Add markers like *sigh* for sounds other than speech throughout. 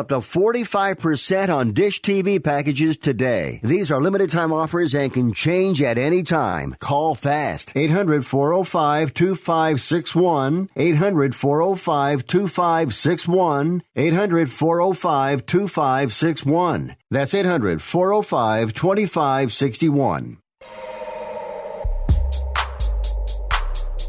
up to 45% on Dish TV packages today. These are limited time offers and can change at any time. Call fast. 800 405 2561. 800 405 2561. 800 405 2561. That's 800 405 2561.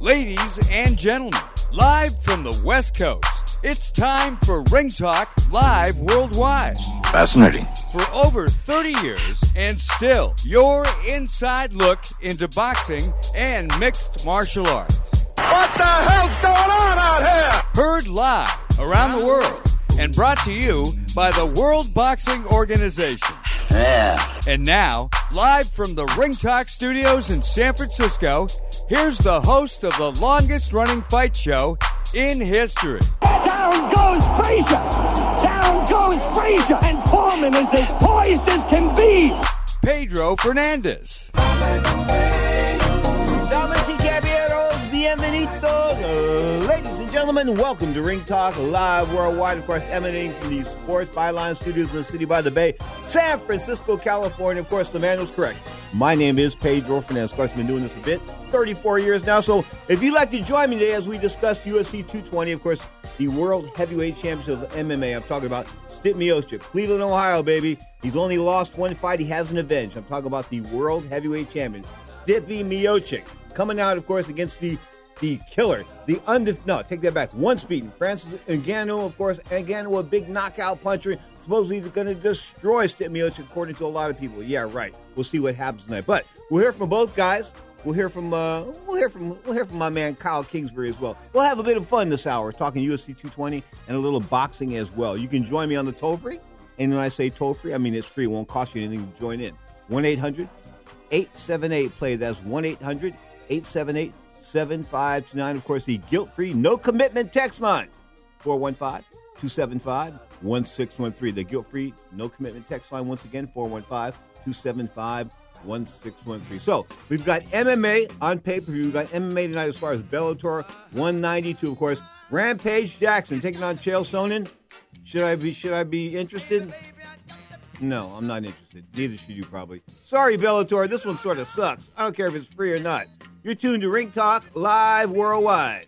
Ladies and gentlemen, live from the West Coast, it's time for Ring Talk Live Worldwide. Fascinating. For over 30 years, and still, your inside look into boxing and mixed martial arts. What the hell's going on out here? Heard live around the world and brought to you by the World Boxing Organization. Yeah. And now, live from the Ring Talk studios in San Francisco, here's the host of the longest running fight show in history. Down goes Frazier! Down goes Frazier! And Foreman is as poised as can be! Pedro Fernandez. Damas y caballeros, bienvenidos. Ladies and gentlemen, welcome to Ring Talk Live Worldwide. Of course, emanating from the Sports Byline Studios in the city by the bay, San Francisco, California. Of course, the man was correct. My name is Pedro Fernandez. Of course, I've been doing this a bit, 34 years now. So if you'd like to join me today as we discuss UFC 220, of course, the World Heavyweight Championship of MMA, I'm talking about Stipe Miocic, Cleveland, Ohio, baby. He's only lost one fight. He hasn't avenged. I'm talking about the World Heavyweight Champion, Stipe Miocic, coming out, of course, against the the killer, the undef no, take that back. Once beaten, Francis Ngannou, of course, Ngannou, a big knockout puncher. Supposedly going to destroy Miocic, according to a lot of people. Yeah, right. We'll see what happens tonight. But we'll hear from both guys. We'll hear from uh, we'll hear from we'll hear from my man Kyle Kingsbury as well. We'll have a bit of fun this hour, talking UFC 220 and a little boxing as well. You can join me on the toll free, and when I say toll free, I mean it's free. It won't cost you anything to join in. One 800 878 play. That's 1 800 878 7529. Of course, the guilt free, no commitment text line 415 275 1613. The guilt free, no commitment text line, once again, 415 275 1613. So we've got MMA on pay per view. We've got MMA tonight as far as Bellator 192, of course. Rampage Jackson taking on Chael Sonnen. Should I be should I be interested? No, I'm not interested. Neither should you probably. Sorry, Bellator, this one sort of sucks. I don't care if it's free or not. You're tuned to Ring Talk live worldwide.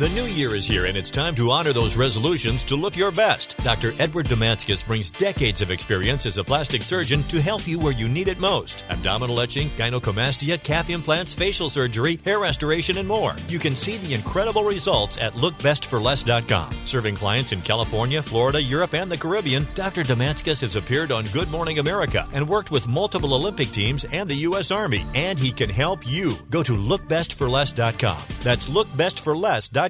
The new year is here, and it's time to honor those resolutions to look your best. Dr. Edward Domanskis brings decades of experience as a plastic surgeon to help you where you need it most. Abdominal etching, gynecomastia, calf implants, facial surgery, hair restoration, and more. You can see the incredible results at lookbestforless.com. Serving clients in California, Florida, Europe, and the Caribbean, Dr. Domanskis has appeared on Good Morning America and worked with multiple Olympic teams and the U.S. Army, and he can help you. Go to lookbestforless.com. That's lookbestforless.com.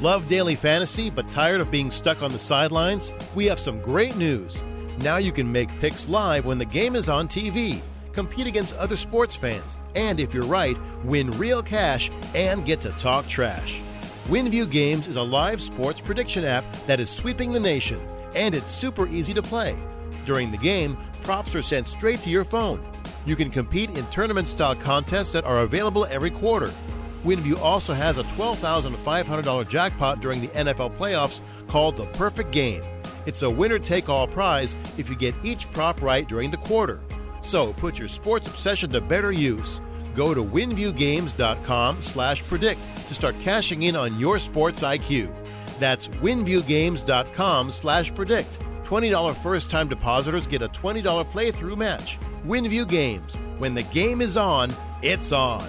Love daily fantasy but tired of being stuck on the sidelines? We have some great news. Now you can make picks live when the game is on TV, compete against other sports fans, and if you're right, win real cash and get to talk trash. WinView Games is a live sports prediction app that is sweeping the nation, and it's super easy to play. During the game, props are sent straight to your phone. You can compete in tournament style contests that are available every quarter. WinView also has a $12,500 jackpot during the NFL playoffs called the Perfect Game. It's a winner take all prize if you get each prop right during the quarter. So put your sports obsession to better use. Go to winviewgames.com slash predict to start cashing in on your sports IQ. That's winviewgames.com slash predict. $20 first time depositors get a $20 playthrough match. WinView Games. When the game is on, it's on.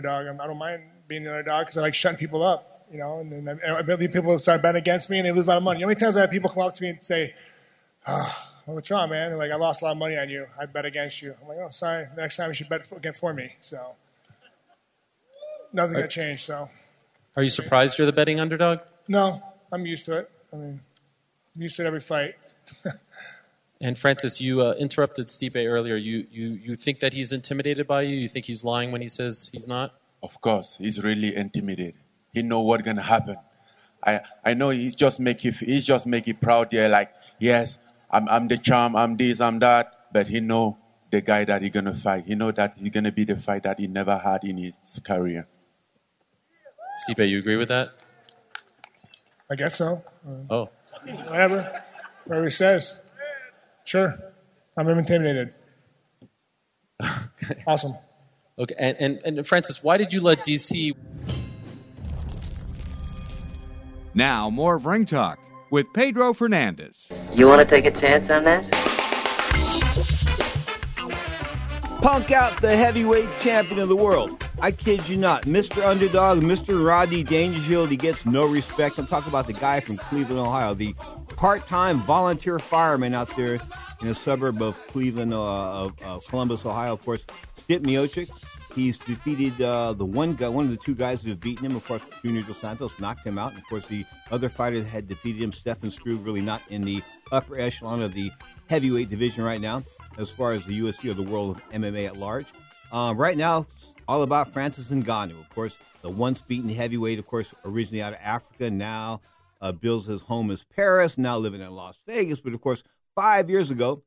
Underdog. I'm- I don't mind being the underdog because I like shutting people up, you know. And then I, I believe people start betting against me and they lose a lot of money. How many times I have people come up to me and say, "Ah, what's wrong, man?" They're like, "I lost a lot of money on you. I bet against you." I'm like, "Oh, sorry. Next time you should bet for, again for me." So nothing's gonna change. So Are you surprised you're the betting underdog? no, I'm used to it. I mean, I'm used to it every fight. *laughs* And Francis, you uh, interrupted Stipe earlier. You, you, you think that he's intimidated by you? You think he's lying when he says he's not? Of course, he's really intimidated. He know what's gonna happen. I I know he's just make you he's just make you proud there. Like yes, I'm I'm the charm. I'm this. I'm that. But he know the guy that he gonna fight. He know that he's gonna be the fight that he never had in his career. Stipe, you agree with that? I guess so. Oh, Whatever, whatever he says. Sure, I'm intimidated. awesome. okay. And, and, and Francis, why did you let DC? Now, more of Ring Talk with Pedro Fernandez. You want to take a chance on that? Punk out the heavyweight champion of the world. I kid you not. Mr. Underdog, Mr. Rodney Dangerfield, he gets no respect. I'm talking about the guy from Cleveland, Ohio, the part time volunteer fireman out there in a suburb of Cleveland, uh, of, Columbus, Ohio. Of course, Stipe Miocic. He's defeated uh, the one guy, one of the two guys who have beaten him. Of course, Junior Dos Santos knocked him out. And of course, the other fighter that had defeated him, Stefan Struve, really not in the upper echelon of the heavyweight division right now, as far as the UFC or the world of MMA at large. Uh, right now, all about Francis Ngannou. Of course, the once beaten heavyweight, of course, originally out of Africa, now uh, builds his home as Paris, now living in Las Vegas. But of course, five years ago,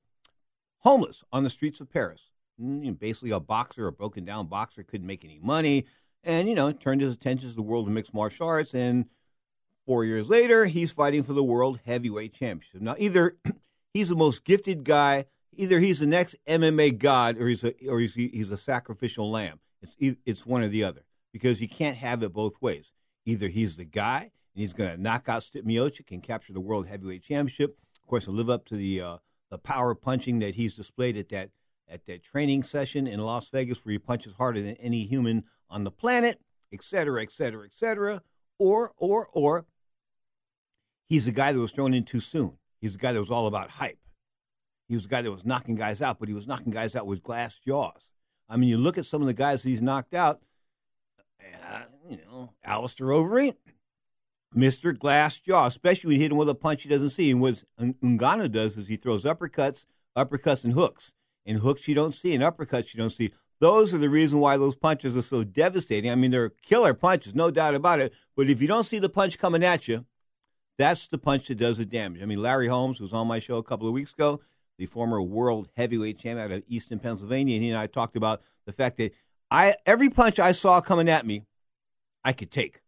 homeless on the streets of Paris. Mm, Basically, a boxer, a broken down boxer, couldn't make any money, and you know, turned his attention to the world of mixed martial arts. And four years later, he's fighting for the world heavyweight championship. Now, either *clears throat* he's the most gifted guy, either he's the next MMA god, or he's a or he's he's a sacrificial lamb. It's it's one or the other because you can't have it both ways. Either he's the guy and he's going to knock out Stipe Miocic and capture the world heavyweight championship. Of course, and live up to the uh, the power punching that he's displayed at that at that training session in Las Vegas, where he punches harder than any human on the planet, et cetera, et cetera, et cetera. Or or or he's the guy that was thrown in too soon. He's the guy that was all about hype. He was the guy that was knocking guys out, but he was knocking guys out with glass jaws. I mean, you look at some of the guys he's knocked out. Uh, you know, Alistair Overeem, Mister Glass Jaw, especially when you hit him with a punch he doesn't see. And what Ngannou does is he throws uppercuts, uppercuts, and hooks. And hooks you don't see, and uppercuts you don't see. those are the reason why those punches are so devastating. I mean, they're killer punches, no doubt about it. But if you don't see the punch coming at you, that's the punch that does the damage. I mean, Larry Holmes was on my show a couple of weeks ago, the former world heavyweight champion out of Easton, Pennsylvania, and he and I talked about the fact that I every punch I saw coming at me, I could take.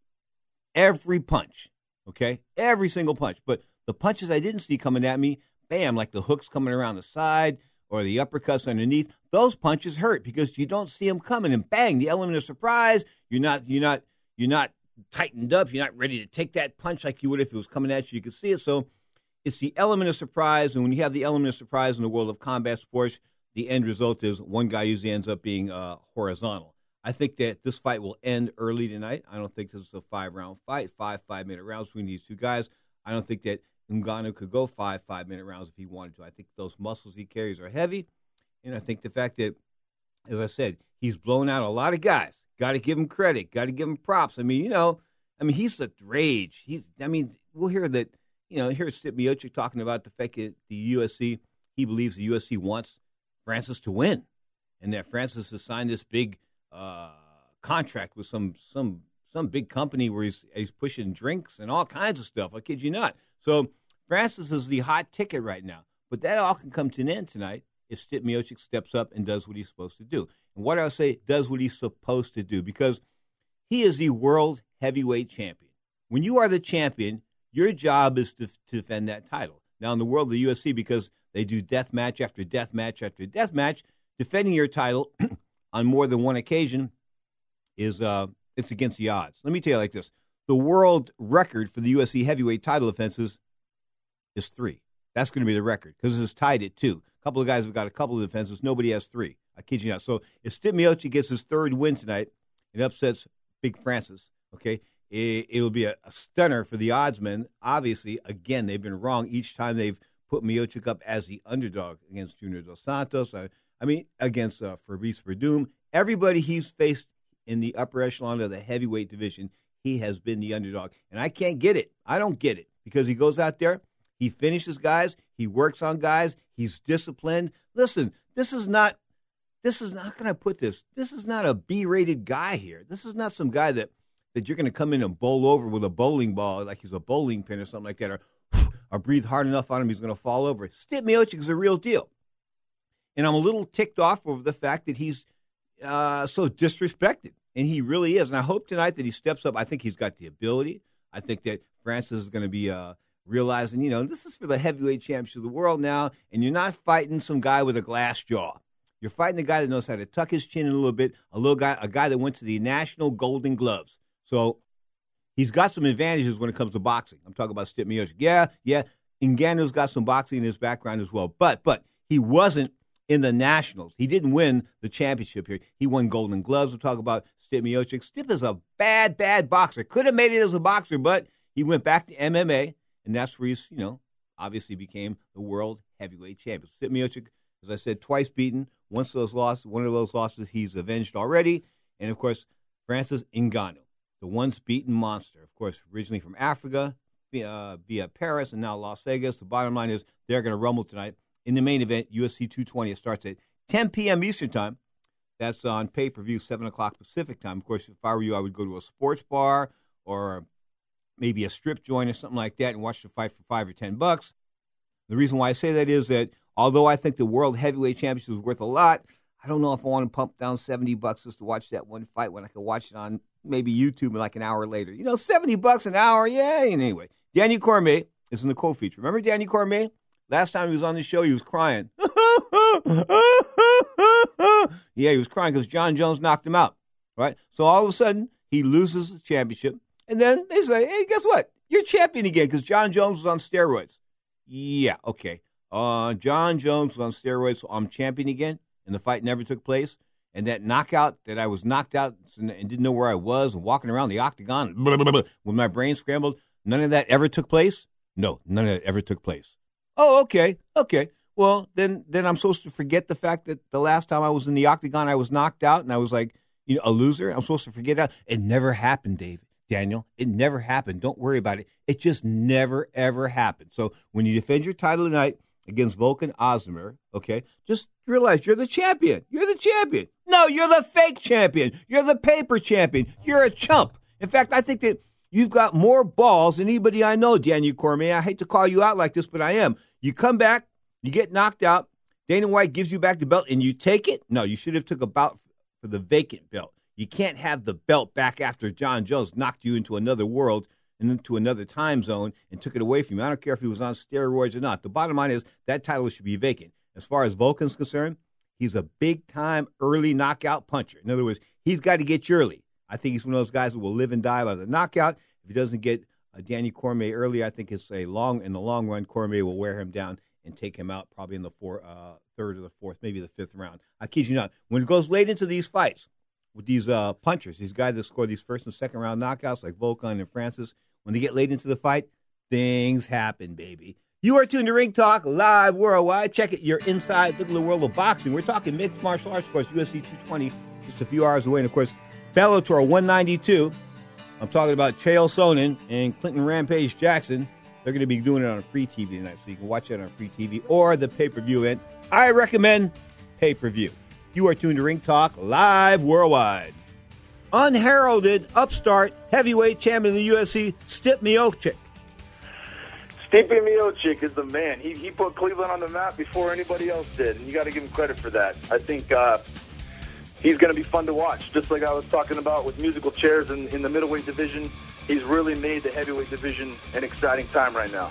Every punch, okay, every single punch. But the punches I didn't see coming at me, bam, like the hooks coming around the side or the uppercuts underneath, those punches hurt because you don't see them coming, and bang, the element of surprise. You're not, you're not, you're not tightened up. You're not ready to take that punch like you would if it was coming at you. You could see it. So it's the element of surprise, and when you have the element of surprise in the world of combat sports, the end result is one guy usually ends up being uh, horizontal. I think that this fight will end early tonight. I don't think this is a five round fight, five five minute rounds between these two guys. I don't think that Ngannou could go five five minute rounds if he wanted to. I think those muscles he carries are heavy, and I think the fact that, as I said, he's blown out a lot of guys. Got to give him credit. Got to give him props. I mean, you know, I mean, he's the rage. He's. I mean, we'll hear that. You know, here's Stipe Miocic talking about the fact that the UFC, He believes the UFC wants Francis to win, and that Francis has signed this big uh, contract with some some some big company where he's he's pushing drinks and all kinds of stuff. I kid you not. So Francis is the hot ticket right now. But that all can come to an end tonight if Stipe Miocic steps up and does what he's supposed to do. And what I say, does what he's supposed to do because he is the world heavyweight champion. When you are the champion, your job is to, to defend that title. Now, in the world of the UFC, because they do death match after death match after death match, defending your title *clears throat* on more than one occasion is uh, it's against the odds. Let me tell you like this: the world record for the UFC heavyweight title defenses is three. That's going to be the record because it's tied at two. A couple of guys have got a couple of defenses. Nobody has three. I kid you not. So if Miocic gets his third win tonight, it upsets Big Francis. Okay, it, will be a, a, stunner for the oddsmen. Obviously, again, they've been wrong each time they've put Miocic up as the underdog against Junior Dos Santos. I, I mean, against uh, Fabrice Werdum. Everybody he's faced in the upper echelon of the heavyweight division, he has been the underdog. And I can't get it. I don't get it because he goes out there, he finishes guys, he works on guys, he's disciplined. Listen, this is not this is not going to put this. This is not a B-rated guy here. This is not some guy that that you're going to come in and bowl over with a bowling ball like he's a bowling pin or something like that, or *sighs* or breathe hard enough on him he's going to fall over. Stipe Miocic is a real deal, and I'm a little ticked off over the fact that he's uh, so disrespected, and he really is. And I hope tonight that he steps up. I think he's got the ability. I think that Francis is going to be uh, realizing, you know, this is for the heavyweight championship of the world now, and you're not fighting some guy with a glass jaw. You're fighting a guy that knows how to tuck his chin in a little bit, a little guy, a guy that went to the National Golden Gloves. So he's got some advantages when it comes to boxing. I'm talking about Stipe Miocic. Yeah, yeah. Ngannou's got some boxing in his background as well, but but he wasn't in the Nationals. He didn't win the championship here. He won Golden Gloves. We'll talk about Stipe Miocic. Stipe is a bad, bad boxer. Could have made it as a boxer, but he went back to MMA, and that's where he's, you know, obviously became the world heavyweight champion. Stipe Miocic, as I said, twice beaten. Once those losses, one of those losses he's avenged already. And of course, Francis Ngannou, the once beaten monster. Of course, originally from Africa, via, uh, via Paris, and now Las Vegas. The bottom line is they're going to rumble tonight in the main event, UFC 220. It starts at 10 p.m. Eastern Time. That's on pay per view, 7 o'clock Pacific Time. Of course, if I were you, I would go to a sports bar or maybe a strip joint or something like that and watch the fight for 5 or 10 bucks. The reason why I say that is that although I think the World Heavyweight Championship is worth a lot, I don't know if I want to pump down 70 bucks just to watch that one fight when I can watch it on maybe YouTube like an hour later. You know, 70 bucks an hour, Yeah. And anyway, Daniel Cormier is in the co-feature. Remember Daniel Cormier? Last time he was on the show, he was crying. *laughs* yeah, he was crying because Jon Jones knocked him out. Right? So all of a sudden, he loses the championship. And then they say, hey, guess what? You're champion again because Jon Jones was on steroids. Yeah, okay. Uh, Jon Jones was on steroids, so I'm champion again, and the fight never took place. And that knockout that I was knocked out and didn't know where I was and walking around the octagon blah, blah, blah, with my brain scrambled, none of that ever took place? No, none of that ever took place. Oh, okay, okay. Well, then, then I'm supposed to forget the fact that the last time I was in the octagon, I was knocked out, and I was like, you know, a loser. I'm supposed to forget that. It never happened, David. Daniel, it never happened. Don't worry about it. It just never, ever happened. So when you defend your title tonight, against Volkan Ozdemir, okay, just realize you're the champion. You're the champion. No, you're the fake champion. You're the paper champion. You're a chump. In fact, I think that you've got more balls than anybody I know, Daniel Cormier. I hate to call you out like this, but I am. You come back, you get knocked out. Dana White gives you back the belt, and you take it. No, you should have took a bout for the vacant belt. You can't have the belt back after Jon Jones knocked you into another world into another time zone and took it away from you. I don't care if he was on steroids or not. The bottom line is that title should be vacant. As far as Volkan's concerned, he's a big time early knockout puncher. In other words, he's got to get you early. I think he's one of those guys that will live and die by the knockout. If he doesn't get uh, Danny Cormier early, I think it's a long in the long run. Cormier will wear him down and take him out probably in the four, uh, third or the fourth, maybe the fifth round. I kid you not. When it goes late into these fights with these uh, punchers, these guys that score these first and second round knockouts like Volkan and Francis, when they get late into the fight, things happen, baby. You are tuned to Ring Talk live worldwide. Check it. You're inside. The world of boxing. We're talking mixed martial arts, of course, UFC 220, just a few hours away. And of course, Bellator 192. I'm talking about Chael Sonnen and Quinton Rampage Jackson. They're going to be doing it on free TV tonight, so you can watch it on free TV or the pay per view event. I recommend pay per view. You are tuned to Ring Talk live worldwide. Unheralded upstart heavyweight champion of the UFC, Stipe Miocic. Stipe Miocic is the man. He, he put Cleveland on the map before anybody else did, and you got to give him credit for that. I think uh, he's going to be fun to watch. Just like I was talking about with musical chairs in, in the middleweight division, he's really made the heavyweight division an exciting time right now.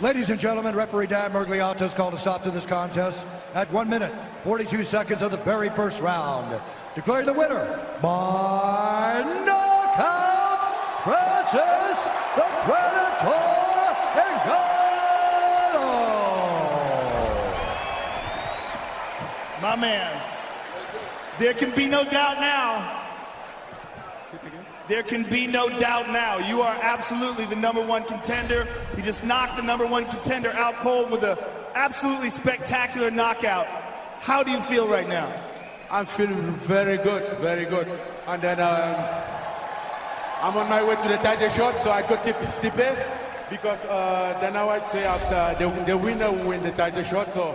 Ladies and gentlemen, referee Dan Miragliotta has called a stop to this contest at 1 minute, 42 seconds of the very first round. Declaring the winner by knockout, Francis the Predator My man, there can be no doubt now. There can be no doubt now. You are absolutely the number one contender. You just knocked the number one contender out cold with an absolutely spectacular knockout. How do you feel right now? I'm feeling very good, very good. And then um, I'm on my way to the title shot, so I got tip Stipe because uh, then I would say after the, the winner will win the title shot. So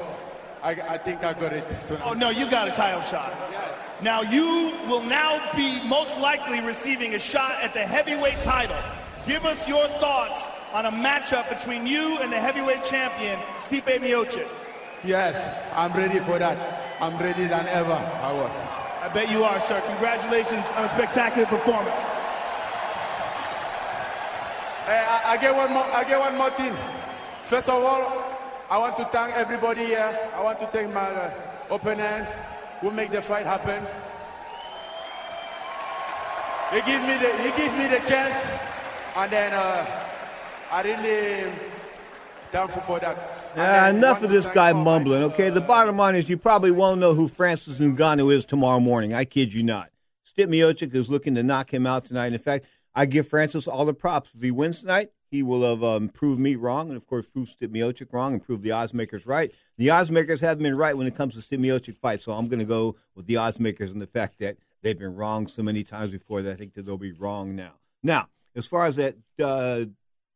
I, I think I got it. Tonight. Oh, no, you got a title shot. Now, you will now be most likely receiving a shot at the heavyweight title. Give us your thoughts on a matchup between you and the heavyweight champion, Stipe Miocic. Yes, I'm ready for that. I'm ready than ever I was. I bet you are, sir. Congratulations on a spectacular performance. Hey, I, I get one more. I get one more thing. First of all, I want to thank everybody here. I want to thank my uh, opponent who make the fight happen. He give me the he give me the chance, and then uh, I really thankful for that. Enough of this guy mumbling, okay? The bottom line is you probably won't know who Francis Ngannou is tomorrow morning. I kid you not. Stipe Miocic is looking to knock him out tonight. In fact, I give Francis all the props. If he wins tonight, he will have um, proved me wrong, and of course, proved Stipe Miocic wrong, and proved the odds makers right. The odds makers haven't been right when it comes to Stipe Miocic fights, so I'm going to go with the odds makers and the fact that they've been wrong so many times before that I think that they'll be wrong now. Now, as far as that uh,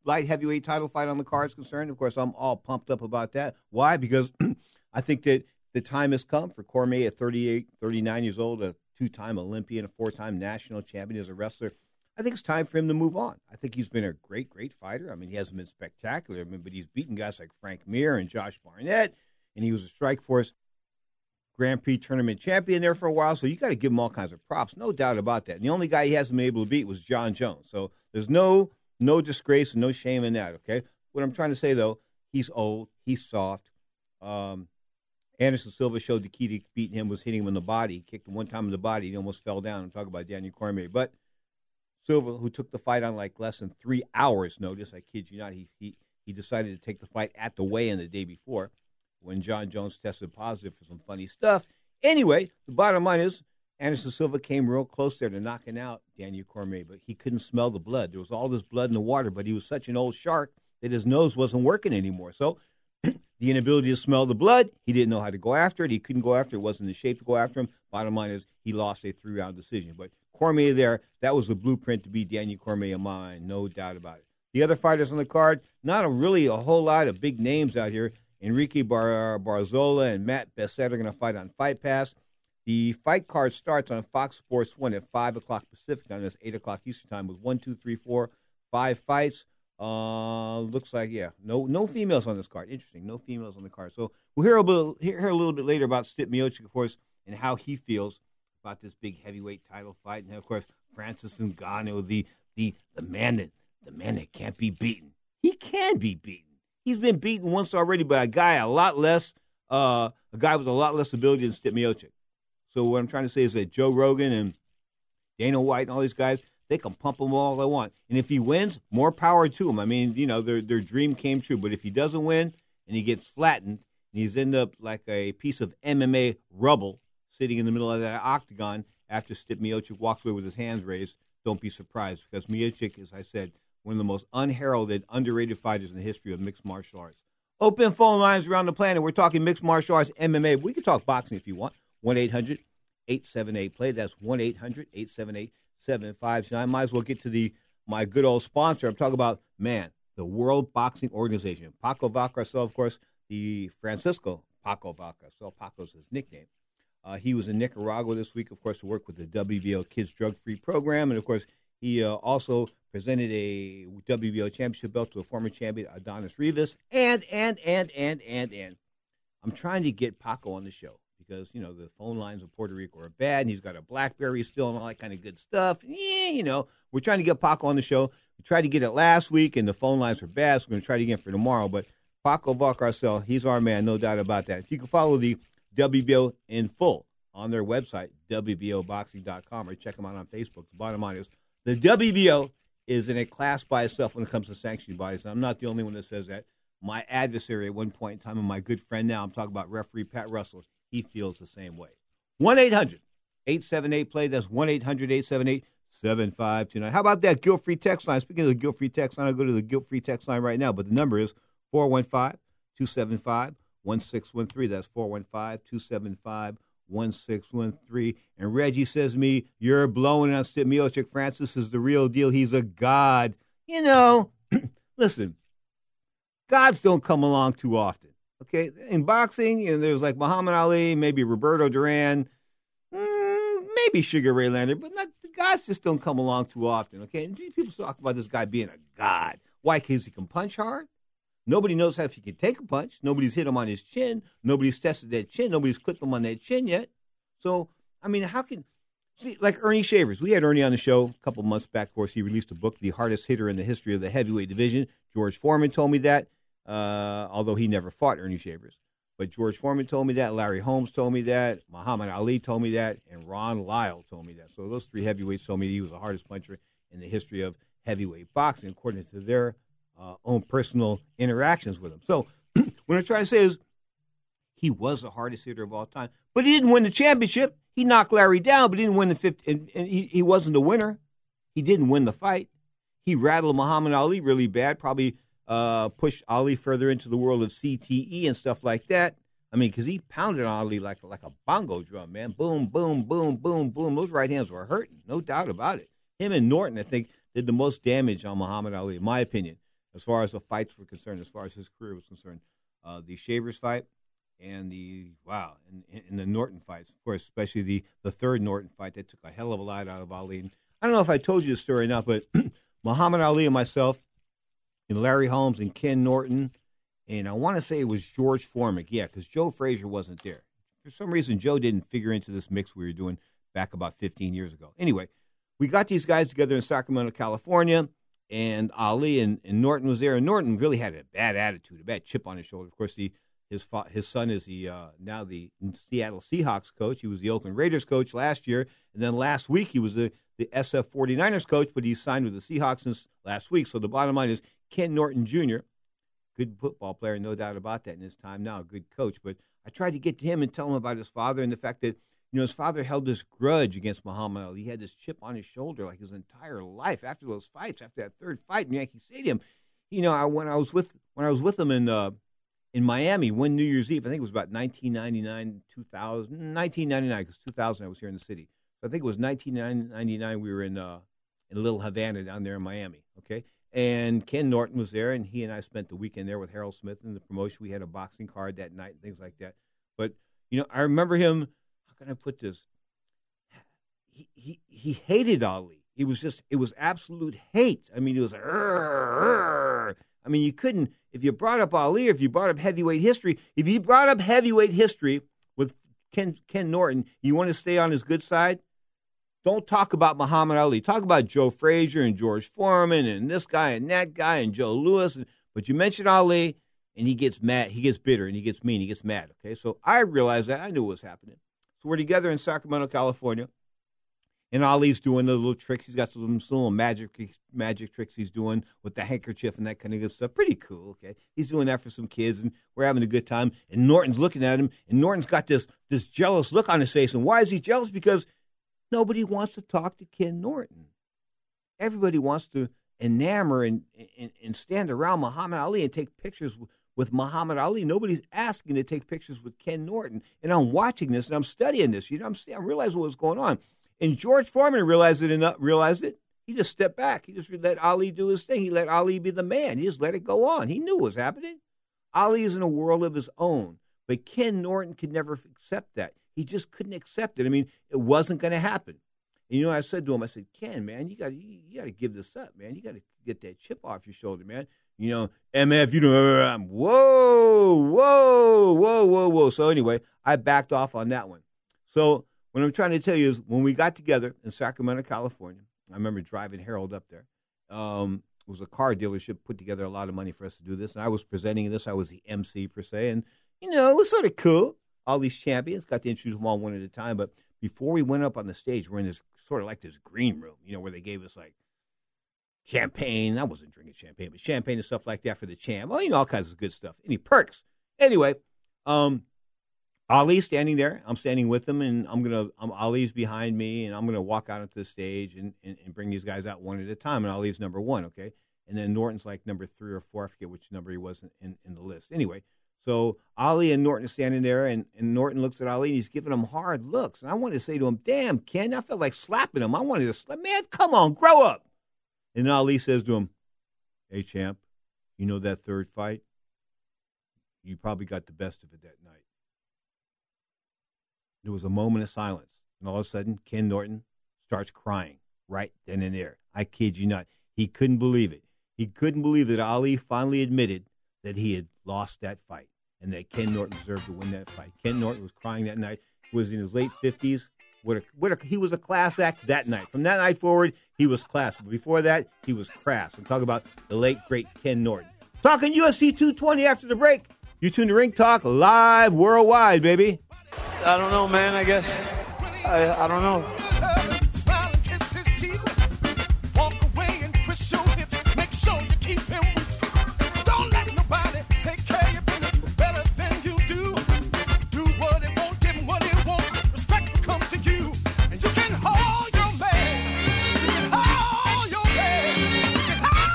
light heavyweight title fight on the card is concerned, of course, I'm all pumped up about that. Why? Because *clears throat* I think that the time has come for Cormier at 38, 39 years old, a two-time Olympian, a four-time national champion as a wrestler. I think it's time for him to move on. I think he's been a great, great fighter. I mean, he hasn't been spectacular, I mean, but he's beaten guys like Frank Mir and Josh Barnett, and he was a Strikeforce Grand Prix tournament champion there for a while. So you got to give him all kinds of props, no doubt about that. And the only guy he hasn't been able to beat was Jon Jones. So there's no no disgrace and no shame in that. Okay. What I'm trying to say though, he's old, he's soft. Um, Anderson Silva showed the key to beating him was hitting him in the body. He kicked him one time in the body. He almost fell down. I'm talking about Daniel Cormier. But Silva, who took the fight on like less than three hours' notice, I kid you not, he he he decided to take the fight at the weigh-in the day before, when Jon Jones tested positive for some funny stuff. Anyway, the bottom line is Anderson Silva came real close there to knocking out Daniel Cormier, but he couldn't smell the blood. There was all this blood in the water, but he was such an old shark that his nose wasn't working anymore. So *clears throat* the inability to smell the blood, he didn't know how to go after it. He couldn't go after it. wasn't in shape to go after him. Bottom line is he lost a three round decision. But Cormier there, that was the blueprint to beat Daniel Cormier of mine, no doubt about it. The other fighters on the card, not a, really a whole lot of big names out here. Enrique Bar- Barzola and Matt Bessette are going to fight on Fight Pass. The fight card starts on Fox Sports 1 at 5 o'clock Pacific time. That's 8 o'clock Eastern time with one, two, three, four, five fights. Uh, looks like, yeah, no no females on this card. Interesting, no females on the card. So we'll hear a, little, hear, a little bit later about Stipe Miocic, of course, and how he feels about this big heavyweight title fight. And, of course, Francis Ngannou, the, the, the, man that, the man that can't be beaten. He can be beaten. He's been beaten once already by a guy a lot less, uh, a guy with a lot less ability than Stipe Miocic. So what I'm trying to say is that Joe Rogan and Dana White and all these guys, they can pump him all they want. And if he wins, more power to him. I mean, you know, their their dream came true. But if he doesn't win and he gets flattened and he's end up like a piece of MMA rubble sitting in the middle of that octagon after Stipe Miocic walks away with his hands raised, don't be surprised because Miocic, as I said, one of the most unheralded, underrated fighters in the history of mixed martial arts. Open phone lines around the planet. We're talking mixed martial arts, MMA. We can talk boxing if you want. 1 800 878 play. That's 1 800 878 7579. I might as well get to the my good old sponsor. I'm talking about, man, the World Boxing Organization. Paco Valcarcel, of course, the Francisco Paco Valcarcel. Paco's his nickname. Uh, he was in Nicaragua this week, of course, to work with the WBO Kids Drug Free Program. And, of course, he uh, also presented a WBO championship belt to a former champion, Adonis Rivas. And, and, and, and, and, and. I'm trying to get Paco on the show because, you know, the phone lines of Puerto Rico are bad, and he's got a Blackberry still and all that kind of good stuff. Yeah, you know, we're trying to get Paco on the show. We tried to get it last week, and the phone lines were bad, so we're going to try it again for tomorrow. But Paco Valcarcel, he's our man, no doubt about that. If you can follow the WBO in full on their website, WBOboxing.com, or check them out on Facebook. The bottom line is the WBO is in a class by itself when it comes to sanctioning bodies. And I'm not the only one that says that. My adversary at one point in time, and my good friend now, I'm talking about referee Pat Russell, he feels the same way. 1 800 878 play. That's 1 800 878 7529. How about that guilt free text line? Speaking of the guilt free text line, I'll go to the guilt free text line right now, but the number is 415 275 1613. That's 415 275 1613. And Reggie says to me, You're blowing on Stipe Miocic. Francis is the real deal. He's a god. You know, *clears throat* listen, gods don't come along too often. Okay, in boxing, you know, there's like Muhammad Ali, maybe Roberto Duran, mm, maybe Sugar Ray Leonard, but not, the gods just don't come along too often. Okay, and people talk about this guy being a god. Why? Because he can punch hard. Nobody knows how if he can take a punch. Nobody's hit him on his chin. Nobody's tested that chin. Nobody's clipped him on that chin yet. So, I mean, how can see like Ernie Shavers? We had Ernie on the show a couple months back. Of course, he released a book, "The Hardest Hitter in the History of the Heavyweight Division." George Foreman told me that uh, although he never fought Ernie Shavers. But George Foreman told me that, Larry Holmes told me that, Muhammad Ali told me that, and Ron Lyle told me that. So those three heavyweights told me he was the hardest puncher in the history of heavyweight boxing, according to their uh, own personal interactions with him. So *clears throat* what I'm trying to say is he was the hardest hitter of all time, but he didn't win the championship. He knocked Larry down, but he didn't win the 50, and, and he, he wasn't the winner. He didn't win the fight. He rattled Muhammad Ali really bad, probably uh, pushed Ali further into the world of CTE and stuff like that. I mean, because he pounded Ali like like a bongo drum, man. Boom, boom, boom, boom, boom. Those right hands were hurting, no doubt about it. Him and Norton, I think, did the most damage on Muhammad Ali, in my opinion, as far as the fights were concerned, as far as his career was concerned. Uh, the Shavers fight and the wow, and, and the Norton fights, of course, especially the the third Norton fight that took a hell of a lot out of Ali. And I don't know if I told you the story or not, but *clears throat* Muhammad Ali and myself and Larry Holmes and Ken Norton, and I want to say it was George Foreman. Yeah, because Joe Frazier wasn't there. For some reason, Joe didn't figure into this mix we were doing back about 15 years ago. Anyway, we got these guys together in Sacramento, California, and Ali and, and Norton was there. And Norton really had a bad attitude, a bad chip on his shoulder. Of course, he, his his son is the uh, now the Seattle Seahawks coach. He was the Oakland Raiders coach last year, and then last week he was the the SF 49ers coach, but he signed with the Seahawks since last week. So the bottom line is Ken Norton Jr., good football player, no doubt about that in his time now, a good coach. But I tried to get to him and tell him about his father and the fact that, you know, his father held this grudge against Muhammad Ali. He had this chip on his shoulder like his entire life after those fights, after that third fight in Yankee Stadium. You know, I, when I was with when I was with him in uh, in Miami one New Year's Eve, I think it was about 1999, 2000, 1999, because 2000 I was here in the city. So I think it was 1999 we were in uh, in Little Havana down there in Miami. Okay, and Ken Norton was there, and he and I spent the weekend there with Harold Smith in the promotion. We had a boxing card that night and things like that. But you know, I remember him. Can I put this? He he he hated Ali. He was just it was absolute hate. I mean, it was. I mean, you couldn't if you brought up Ali or if you brought up heavyweight history. If you brought up heavyweight history with Ken Ken Norton, you want to stay on his good side. Don't talk about Muhammad Ali. Talk about Joe Frazier and George Foreman and this guy and that guy and Joe Louis. But you mention Ali, and he gets mad. He gets bitter and he gets mean. He gets mad. Okay, so I realized that. I knew what was happening. So we're together in Sacramento, California, and Ali's doing the little tricks. He's got some, some little magic magic tricks he's doing with the handkerchief and that kind of good stuff. Pretty cool. Okay, he's doing that for some kids, and we're having a good time. And Norton's looking at him, and Norton's got this this jealous look on his face. And why is he jealous? Because Nobody wants to talk to Ken Norton. Everybody wants to enamor and, and, and stand around Muhammad Ali and take pictures with, Muhammad Ali. Nobody's asking to take pictures with Ken Norton. And I'm watching this and I'm studying this. You know, I'm, seeing I'm realizing what was going on. And George Foreman realized it. Enough, realized it. He just stepped back. He just let Ali do his thing. He let Ali be the man. He just let it go on. He knew what was happening. Ali is in a world of his own, but Ken Norton could never accept that. He just couldn't accept it. I mean, it wasn't going to happen. And you know, I said to him, I said, Ken, man, you got you, you got to give this up, man. You got to get that chip off your shoulder, man. You know, MF, you know, I'm whoa, whoa, whoa, whoa, whoa. So anyway, I backed off on that one. So what I'm trying to tell you is, when we got together in Sacramento, California, I remember driving Harold up there. Um, it was a car dealership put together a lot of money for us to do this, and I was presenting this. I was the MC per se, and you know, it was sort of cool. All these champions got to introduce them all one at a time, but before we went up on the stage, we're in this sort of like this green room, you know, where they gave us like champagne. I wasn't drinking champagne, but champagne and stuff like that for the champ. Well, you know, all kinds of good stuff. Any perks. Anyway, um, Ali's standing there. I'm standing with him, and I'm gonna. I'm, Ali's behind me, and I'm gonna walk out onto the stage and, and, and bring these guys out one at a time. And Ali's number one, okay, and then Norton's like number three or four. I forget which number he was in, in, in the list. Anyway, so Ali and Norton are standing there, and, and Norton looks at Ali and he's giving him hard looks. And I wanted to say to him, "Damn, Ken!" I felt like slapping him. I wanted to slap, man, come on, grow up. And Ali says to him, "Hey, champ, you know that third fight? You probably got the best of it that night." There was a moment of silence, and all of a sudden, Ken Norton starts crying right then and there. I kid you not. He couldn't believe it. He couldn't believe that Ali finally admitted that he had lost that fight and that Ken Norton deserved to win that fight. Ken Norton was crying that night. Was in his late 50s. What a, what a, he was a class act that night. From that night forward, he was class. But before that, he was crass. I'm talking about the late, great Ken Norton. Talking UFC 220 after the break. You tune to Ring Talk live worldwide, baby. I don't know, man. I guess. I, I don't know.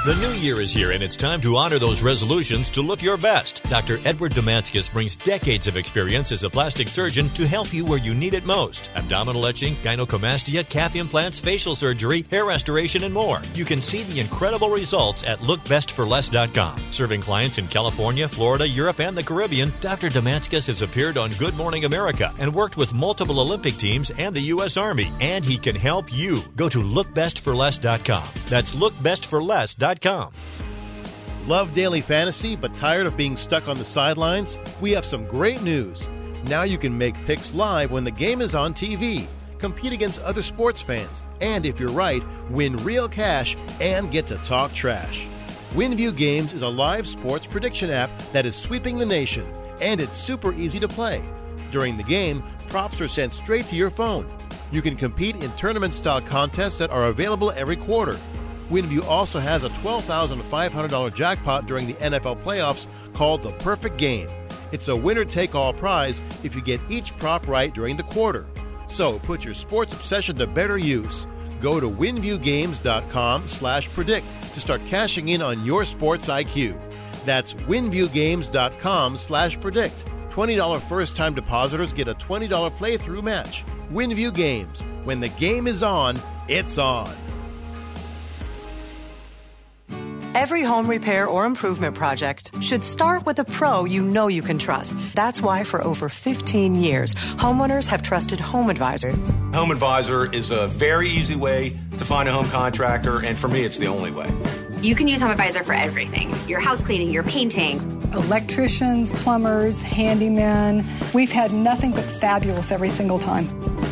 The new year is here, and it's time to honor those resolutions to look your best. Dr. Edward Domanskis brings decades of experience as a plastic surgeon to help you where you need it most. Abdominal etching, gynecomastia, calf implants, facial surgery, hair restoration, and more. You can see the incredible results at lookbestforless.com. Serving clients in California, Florida, Europe, and the Caribbean, Dr. Domanskis has appeared on Good Morning America and worked with multiple Olympic teams and the U.S. Army, and he can help you. Go to lookbestforless.com. That's lookbestforless.com. Love daily fantasy but tired of being stuck on the sidelines? We have some great news. Now you can make picks live when the game is on TV, compete against other sports fans, and if you're right, win real cash and get to talk trash. WinView Games is a live sports prediction app that is sweeping the nation, and it's super easy to play. During the game, props are sent straight to your phone. You can compete in tournament style contests that are available every quarter. WinView also has a $12,500 jackpot during the NFL playoffs called the Perfect Game. It's a winner take all prize if you get each prop right during the quarter. So put your sports obsession to better use. Go to winviewgames.com slash predict to start cashing in on your sports IQ. That's winviewgames.com slash predict. $20 first time depositors get a $20 playthrough match. WinView Games. When the game is on, it's on. Every home repair or improvement project should start with a pro you know you can trust. That's why for over 15 years, homeowners have trusted Home Advisor. Home Advisor is a very easy way to find a home contractor, and for me, it's the only way. You can use Home Advisor for everything your house cleaning, your painting. Electricians, plumbers, handymen. We've had nothing but fabulous every single time.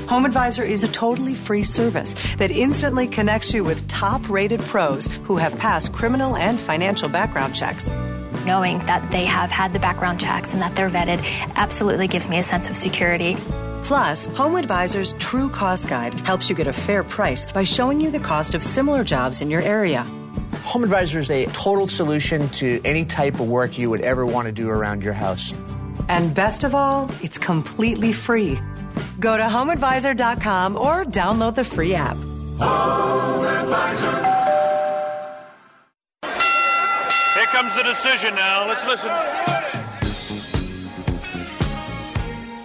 Home Advisor is a totally free service that instantly connects you with top rated pros who have passed criminal and financial background checks. Knowing that they have had the background checks and that they're vetted absolutely gives me a sense of security. Plus, Home Advisor's True Cost Guide helps you get a fair price by showing you the cost of similar jobs in your area. Home Advisor is a total solution to any type of work you would ever want to do around your house. And best of all, it's completely free. Go to homeadvisor.com or download the free app. Home Advisor. Here comes the decision now. Let's listen.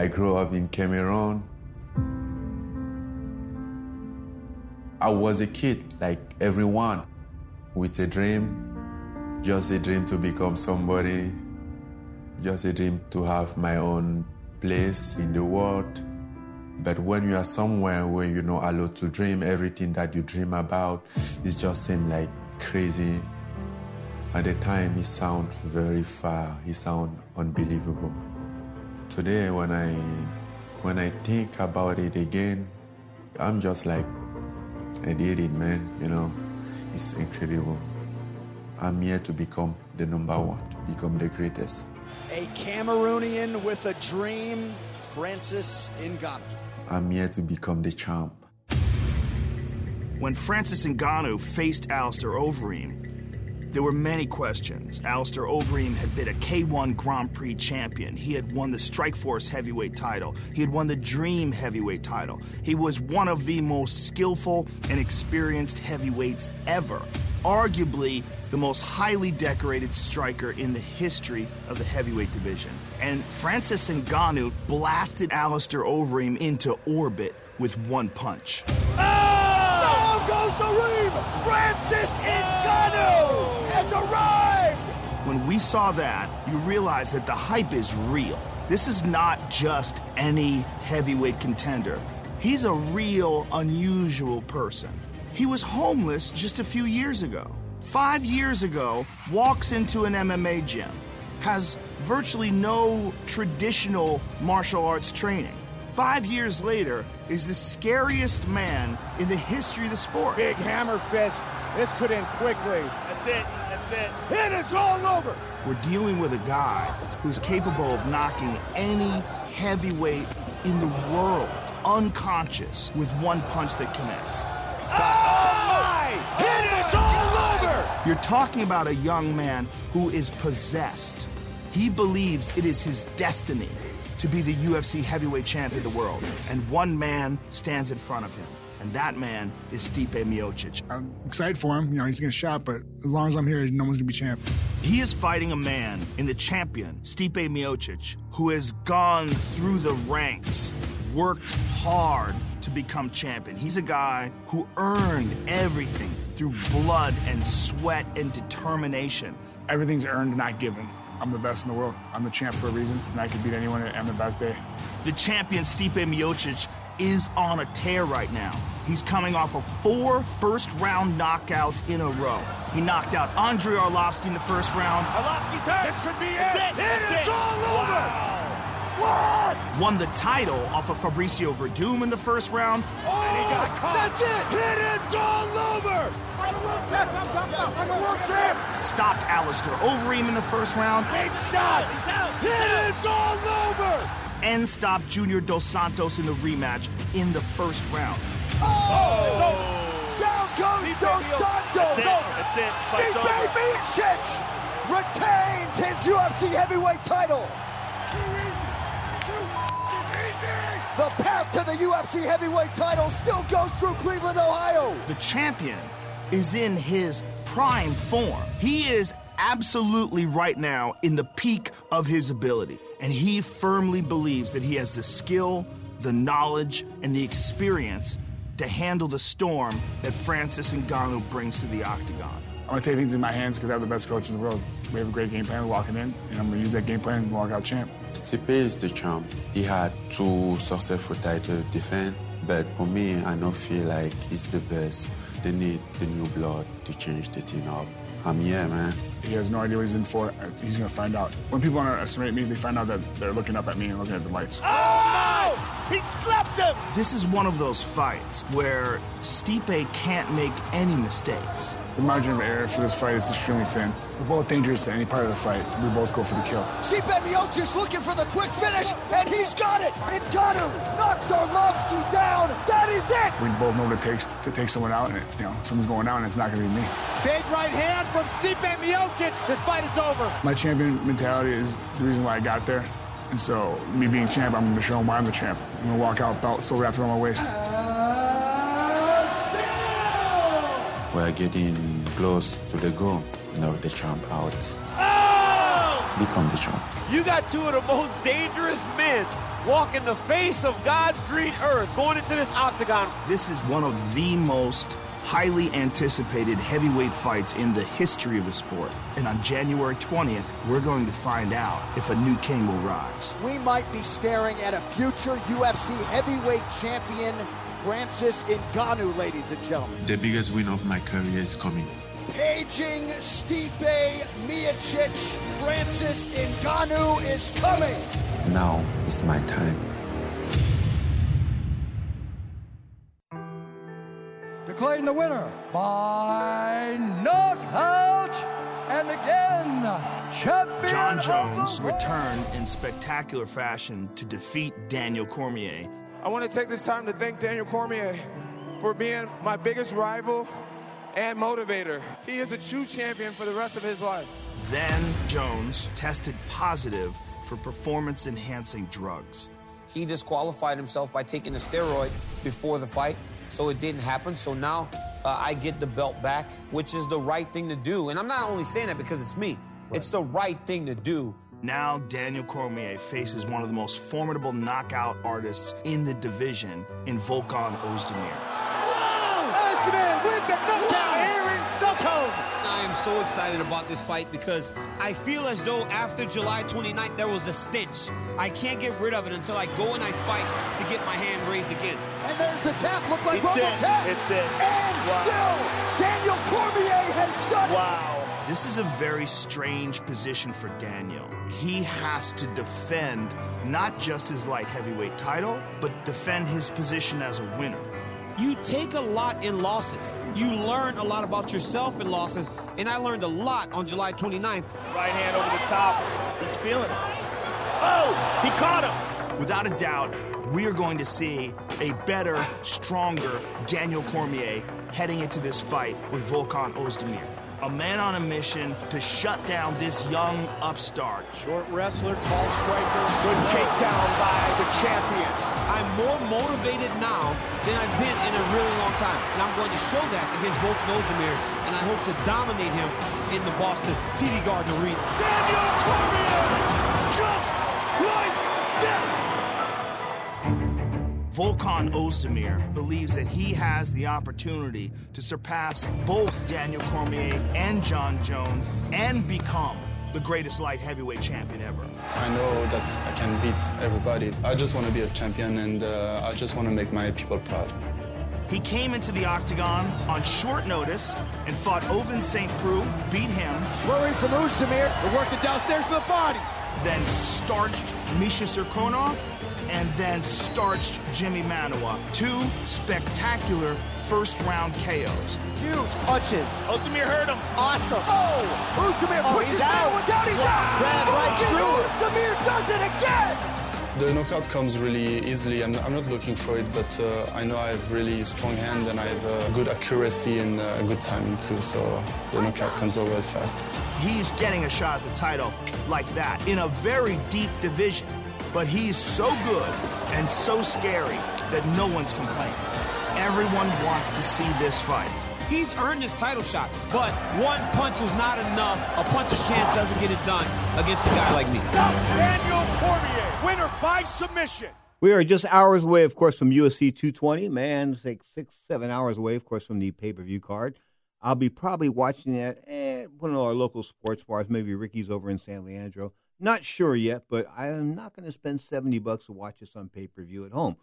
I grew up in Cameroon. I was a kid like everyone with a dream, just a dream to become somebody, just a dream to have my own place in the world. But when you are somewhere where you're not allowed to dream, everything that you dream about it just seems like crazy. At the time, it sound very far. It sound unbelievable. Today, when I when I think about it again, I'm just like, I did it, man. You know, it's incredible. I'm here to become the number one, to become the greatest. A Cameroonian with a dream, Francis Ngannou. I'm here to become the champ. When Francis Ngannou faced Alistair Overeem, there were many questions. Alistair Overeem had been a K1 Grand Prix champion. He had won the Strikeforce heavyweight title. He had won the Dream heavyweight title. He was one of the most skillful and experienced heavyweights ever. Arguably the most highly decorated striker in the history of the heavyweight division. And Francis Ngannou blasted Alistair Overeem into orbit with one punch. Ah! Down goes the Reem! Francis Ngannou has arrived! When we saw that, you realize that the hype is real. This is not just any heavyweight contender. He's a real, unusual person. He was homeless just a few years ago. Five years ago, walks into an MMA gym, has virtually no traditional martial arts training. Five years later, is the scariest man in the history of the sport. Big hammer fist. This could end quickly. That's it. That's it. It's all over. We're dealing with a guy who's capable of knocking any heavyweight in the world unconscious with one punch that connects. Oh my! Hit it! It's all over. You're talking about a young man who is possessed. He believes it is his destiny to be the UFC heavyweight champion of the world, and one man stands in front of him, and that man is Stipe Miocic. I'm excited for him. You know, he's gonna shot, but as long as I'm here, no one's gonna be champ. He is fighting a man in the champion, Stipe Miocic, who has gone through the ranks, worked hard to become champion. He's a guy who earned everything through blood and sweat and determination. Everything's earned, not given. I'm the best in the world. I'm the champ for a reason, and I can beat anyone on the best day. The champion Stipe Miocic is on a tear right now. He's coming off of four first round knockouts in a row. He knocked out Andrei Arlovsky in the first round. Arlovsky's hurt. This could be That's it. it. That's it. It's it. all over. What? Won the title off of Fabricio Werdum in the first round. Oh, and he got caught. That's it. Hit. It's all over. I'm a world champ. I'm a world champ. Stopped Alistair Overeem in the first round. Big shots. Hit. It's all over. And stop Junior Dos Santos in the rematch in the first round. Oh. oh! Down goes Dos Santos. That's it. That's it. Fight's Stipe. Miocic retains his UFC heavyweight title. Too easy. Too easy. The path to the UFC heavyweight title still goes through Cleveland, Ohio. The champion is in his prime form. He is absolutely right now in the peak of his ability. And he firmly believes that he has the skill, the knowledge, and the experience to handle the storm that Francis Ngannou brings to the octagon. I'm gonna take things in my hands because I have the best coach in the world. We have a great game plan walking in, and I'm gonna use that game plan and walk out champ. Stipe is the champ. He had two successful title defense, but for me, I don't feel like he's the best. They need the new blood to change the thing up. I'm here, man. He has no idea what he's in for. Uh, he's gonna find out. When people underestimate me, they find out that they're looking up at me and looking at the lights. Oh no! He slapped him. This is one of those fights where Stipe can't make any mistakes. The margin of error for this fight is extremely thin. We're both dangerous to any part of the fight. We both go for the kill. Stipe Miocic looking for the quick finish, and he's got it. And got him! knocks Arlovsky down. That is it. We both know what it takes to take someone out, and it, you know, someone's going down, and it's not going to be me. Big right hand from Stipe Miocic. This fight is over. My champion mentality is the reason why I got there. And so, me being champ, I'm going to show them why I'm the champ. I'm going to walk out belt still wrapped around my waist. We're getting close to the goal. Now the champ out. Oh! Become the champ. You got two of the most dangerous men walking the face of God's green earth going into this octagon. This is one of the most highly anticipated heavyweight fights in the history of the sport. And on January 20th, we're going to find out if a new king will rise. We might be staring at a future UFC heavyweight champion, Francis Ngannou, ladies and gentlemen. The biggest win of my career is coming. Paging Stipe Miocic, Francis Ngannou is coming. Now is my time. Declaring the winner by knockout and again champion Jon Jones returned in spectacular fashion to defeat Daniel Cormier. I want to take this time to thank Daniel Cormier for being my biggest rival and motivator. He is a true champion for the rest of his life. Then Jones tested positive for performance enhancing drugs. He disqualified himself by taking a steroid before the fight, so it didn't happen. So now uh, I get the belt back, which is the right thing to do. And I'm not only saying that because it's me, it's the right thing to do. Now Daniel Cormier faces one of the most formidable knockout artists in the division in Volkan Ozdemir. Ozdemir with the knockout here in Stockholm. I am so excited about this fight because I feel as though after July 29th there was a stench. I can't get rid of it until I go and I fight to get my hand raised again. And there's the tap, look like It's Rumble in. tap. It's it. And Wow. still, Daniel Cormier has done it. Wow. This is a very strange position for Daniel. He has to defend not just his light heavyweight title, but defend his position as a winner. You take a lot in losses. You learn a lot about yourself in losses, and I learned a lot on July 29th. Right hand over the top. He's feeling it. Oh, he caught him. Without a doubt, we are going to see a better, stronger Daniel Cormier heading into this fight with Volkan Ozdemir. A man on a mission to shut down this young upstart. Short wrestler, tall striker. Good takedown by the champion. I'm more motivated now than I've been in a really long time. And I'm going to show that against Volkan Ozdemir, and I hope to dominate him in the Boston TD Garden Arena. Daniel Cormier, just like that. Volkan Ozdemir believes that he has the opportunity to surpass both Daniel Cormier and Jon Jones and become the greatest light heavyweight champion ever. I know that I can beat everybody. I just want to be a champion and uh, I just want to make my people proud. He came into the octagon on short notice and fought Ovince St. Preux, beat him. Flurry from Ozdemir. They're working downstairs to the body. Then starched Misha Cirkunov and then starched Jimmy Manuwa. Two spectacular first round KOs. Huge punches. Ozdemir hurt him. Awesome. Oh, Ozdemir Oh, pushes he's out. Manuwa down. He's Wow. out. Grab right Look at. Ozdemir does it again. The knockout comes really easily. I'm, I'm not looking for it, but uh, I know I have really strong hand and I have uh, good accuracy and uh, good timing too. So the knockout comes always fast. He's getting a shot at the title like that in a very deep division. But he's so good and so scary that no one's complaining. Everyone wants to see this fight. He's earned his title shot, but one punch is not enough. A puncher's chance doesn't get it done against a guy like me. Stop Daniel Cormier, winner by submission. We are just hours away, of course, from UFC 220. Man, it's like six, seven hours away, of course, from the pay per view card. I'll be probably watching that at one of our local sports bars, maybe Ricky's over in San Leandro. Not sure yet, but I am not going to spend 70 bucks to watch this on pay per view at home.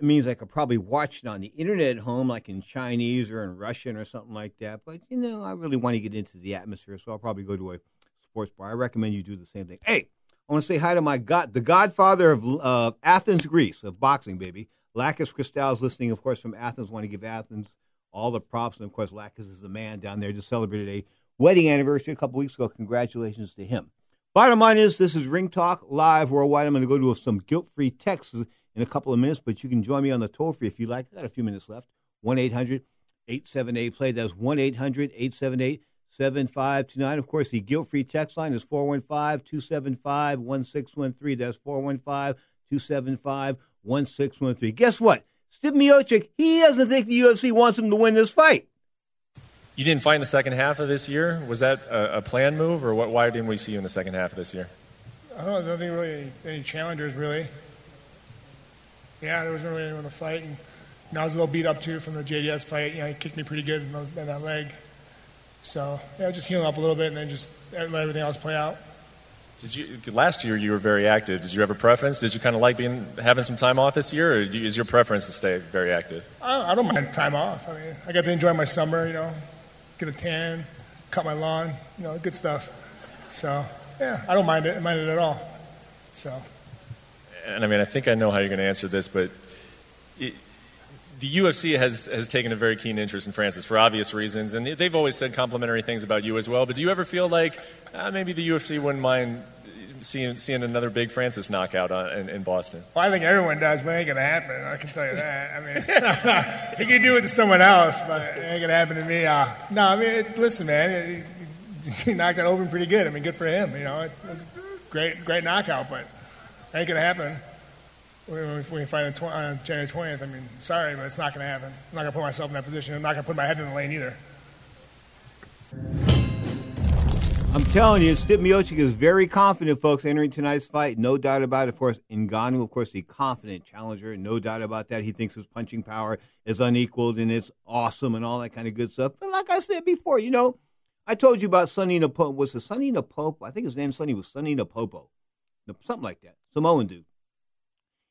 It means I could probably watch it on the internet at home, like in Chinese or in Russian or something like that. But, you know, I really want to get into the atmosphere, so I'll probably go to a sports bar. I recommend you do the same thing. Hey, I want to say hi to my god, the godfather of uh, Athens, Greece, of boxing, baby. Lacus Cristal is listening, of course, from Athens. Want to give Athens all the props. And of course, Lacus is the man down there. Just celebrated a wedding anniversary a couple weeks ago. Congratulations to him. Bottom line is, this is Ring Talk live worldwide. I'm going to go to some guilt free texts in a couple of minutes, but you can join me on the toll free if you like. I got a few minutes left. 1 800 878 play. That's 1 800 878 7529. Of course, the guilt free text line is 415 275 1613. That's 415 275 1613. Guess what? Stipe Miocic, he doesn't think the UFC wants him to win this fight. You didn't fight in the second half of this year. Was that a, a planned move, or what, why didn't we see you in the second half of this year? I don't know. There wasn't really any, any challengers, really. Yeah, there wasn't really anyone to fight. And, I was a little beat up, too, from the JDS fight. You know, he kicked me pretty good in, those, in that leg. So, yeah, just healing up a little bit and then just let everything else play out. Did you last year you were very active? Did you have a preference? Did you kind of like being having some time off this year, or is your preference to stay very active? I, I don't mind time off. I mean, I got to enjoy my summer. You know, get a tan, cut my lawn. You know, good stuff. So yeah, I don't mind it. Mind it at all. So. And I mean, I think I know how you're going to answer this, but it, the UFC has, has taken a very keen interest in Francis for obvious reasons, and they've always said complimentary things about you as well. But do you ever feel like uh, maybe the UFC wouldn't mind seeing, seeing another big Francis knockout on, in, in, Boston? Well, I think everyone does, but it ain't going to happen. I can tell you that. I mean, *laughs* he can do it to someone else, but it ain't going to happen to me. Uh, no, I mean, it, listen, man, he knocked it over pretty good. I mean, good for him. You know, it's, it's a great, great knockout, but it ain't going to happen if we fight on, on January 20th, I mean, sorry, but it's not going to happen. I'm not going to put myself in that position. I'm not going to put my head in the lane either. I'm telling you, Stipe Miocic is very confident, folks, entering tonight's fight. No doubt about it. Of course, Ngannou, of course, the confident challenger. No doubt about that. He thinks his punching power is unequaled and it's awesome and all that kind of good stuff. But like I said before, you know, I told you about Sonny Napopo. Was it Sonny Napopo? I think his name Sonny was Sonny Napopo. Something like that. Samoan dude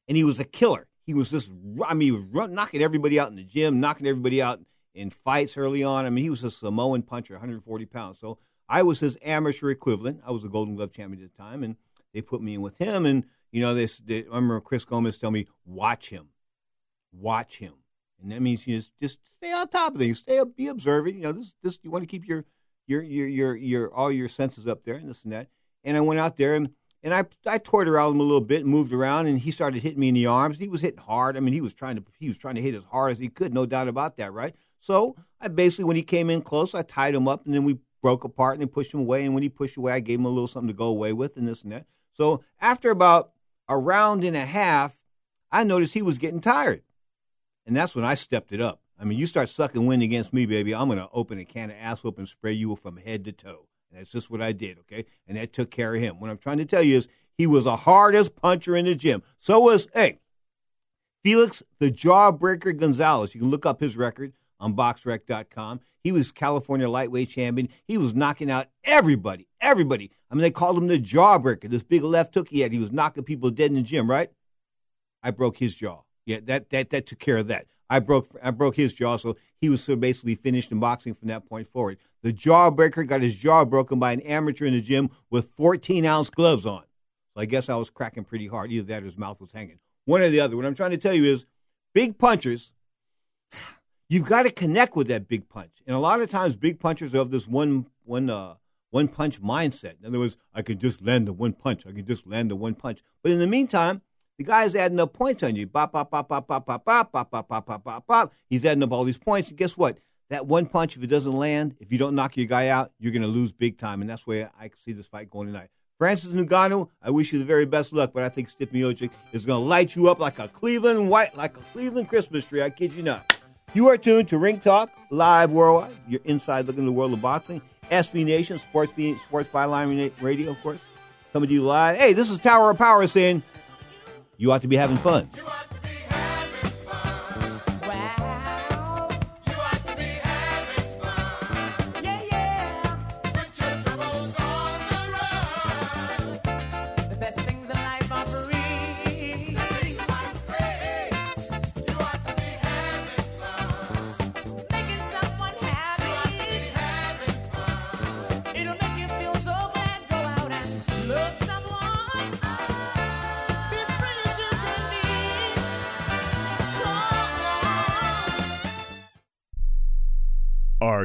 and he was a killer. He was just, I mean, he was run, knocking everybody out in the gym, knocking everybody out in fights early on. I mean, he was a Samoan puncher, 140 pounds. So I was his amateur equivalent. I was a Golden Glove champion at the time, and they put me in with him. And you know, they, they I remember Chris Gomez tell me, "Watch him, watch him," and that means you just just stay on top of things, stay up, be observant. You know, this this you want to keep your your your your your all your senses up there and this and that. And I went out there and and I I toyed around him a little bit, moved around, and he started hitting me in the arms. He was hitting hard. I mean, he was trying to he was trying to hit as hard as he could, no doubt about that, right? So I basically, when he came in close, I tied him up, and then we broke apart and then pushed him away. And when he pushed away, I gave him a little something to go away with, and this and that. So after about a round and a half, I noticed he was getting tired, and that's when I stepped it up. I mean, you start sucking wind against me, baby. I'm going to open a can of ass whoop and spray you from head to toe. And that's just what I did, okay? And that took care of him. What I'm trying to tell you is he was a hardest puncher in the gym. So was, hey, Felix the Jawbreaker Gonzalez. You can look up his record on boxrec.com. He was California lightweight champion. He was knocking out everybody, everybody. I mean, they called him the Jawbreaker. This big left hook he had. He was knocking people dead in the gym, right? I broke his jaw. Yeah, that that that took care of that. I broke I broke his jaw, so he was so basically finished in boxing from that point forward. The jawbreaker got his jaw broken by an amateur in the gym with 14 ounce gloves on. So I guess I was cracking pretty hard. Either that or his mouth was hanging. One or the other. What I'm trying to tell you is big punchers, *sighs* you've got to connect with that big punch. And a lot of times big punchers have this one one uh one punch mindset. In other words, I can just land the one punch. I can just land the one punch. But in the meantime, the guy's adding up points on you. Bop, bop, bop, bop, bop, bop, bop, bop, bop, bop, bop, bop, bop. He's adding up all these points. And guess what? That one punch, if it doesn't land, if you don't knock your guy out, you're going to lose big time. And that's where I see this fight going tonight. Francis Ngannou, I wish you the very best luck, but I think Stipe Miocic is going to light you up like a Cleveland white, like a Cleveland Christmas tree. I kid you not. You are tuned to Ring Talk live worldwide. You're inside looking at the world of boxing. SB Nation, Sports Sports Byline Radio, of course, coming to you live. Hey, this is Tower of Power saying you ought to be having fun.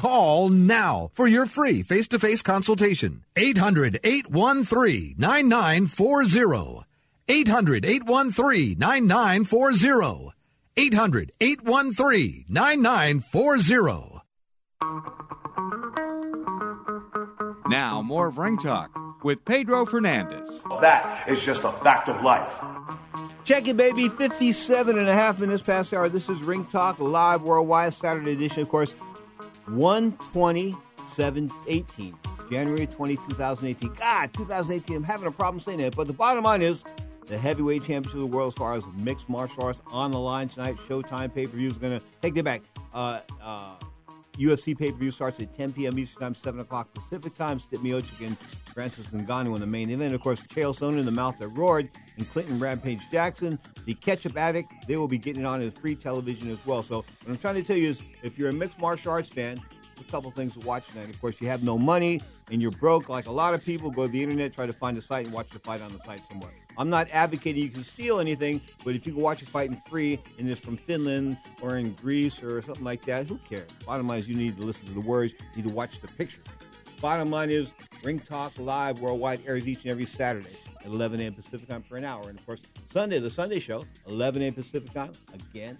Call now for your free face to face consultation. 800 813 9940. 800 813 9940. 800 813 9940. Now, more of Ring Talk with Pedro Fernandez. That is just a fact of life. Check it, baby. 57 and a half minutes past hour. This is Ring Talk live worldwide Saturday edition, of course. 127 18. January 20, 2018. God, 2018. I'm having a problem saying that. But the bottom line is the heavyweight championship of the world as far as mixed martial arts on the line tonight. Showtime pay per view is going to take it back. Uh, uh, UFC pay per view starts at 10 p.m. Eastern Time, 7 o'clock Pacific Time. Stipe Miocic and Francis Ngannou in the main event. Of course, Chael Sonnen in the mouth that roared, and Quinton Rampage Jackson, the ketchup addict. They will be getting it on as free television as well. So, what I'm trying to tell you is if you're a mixed martial arts fan, a couple things to watch tonight. Of course, you have no money and you're broke, like a lot of people. Go to the internet, try to find a site, and watch the fight on the site somewhere. I'm not advocating you can steal anything, but if you can watch a fight in free and it's from Finland or in Greece or something like that, who cares? Bottom line is you need to listen to the words, you need to watch the pictures. Bottom line is Ring Talk Live worldwide airs each and every Saturday at 11 a.m. Pacific time for an hour. And of course, Sunday, the Sunday show, 11 a.m. Pacific time, again,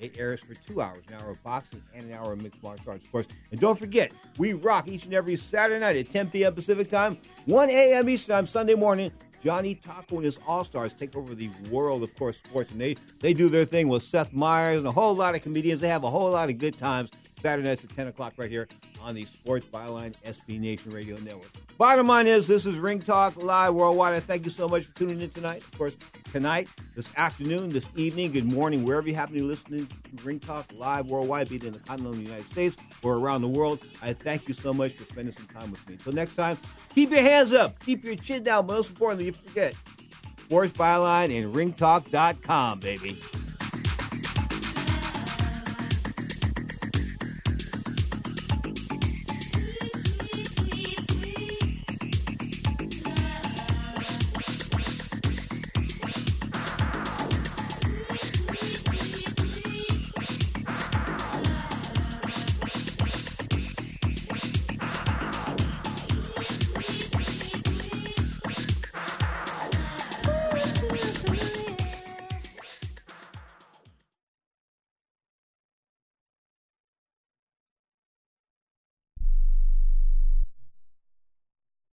it airs for two hours, an hour of boxing and an hour of mixed martial arts, of course. And don't forget, we rock each and every Saturday night at 10 p.m. Pacific time, 1 a.m. Eastern time, Sunday morning. Johnny Taco and his All Stars take over the world of course sports, and they they do their thing with Seth Meyers and a whole lot of comedians. They have a whole lot of good times. Saturday nights at 10 o'clock right here on the Sports Byline SB Nation Radio Network. Bottom line is, this is Ring Talk Live Worldwide. I thank you so much for tuning in tonight. Of course, tonight, this afternoon, this evening, good morning, wherever you happen to be listening to Ring Talk Live Worldwide, be it in the continental United States or around the world. I thank you so much for spending some time with me. Until next time, keep your hands up, keep your chin down. but Most importantly, you forget Sports Byline and ringtalk.com, baby.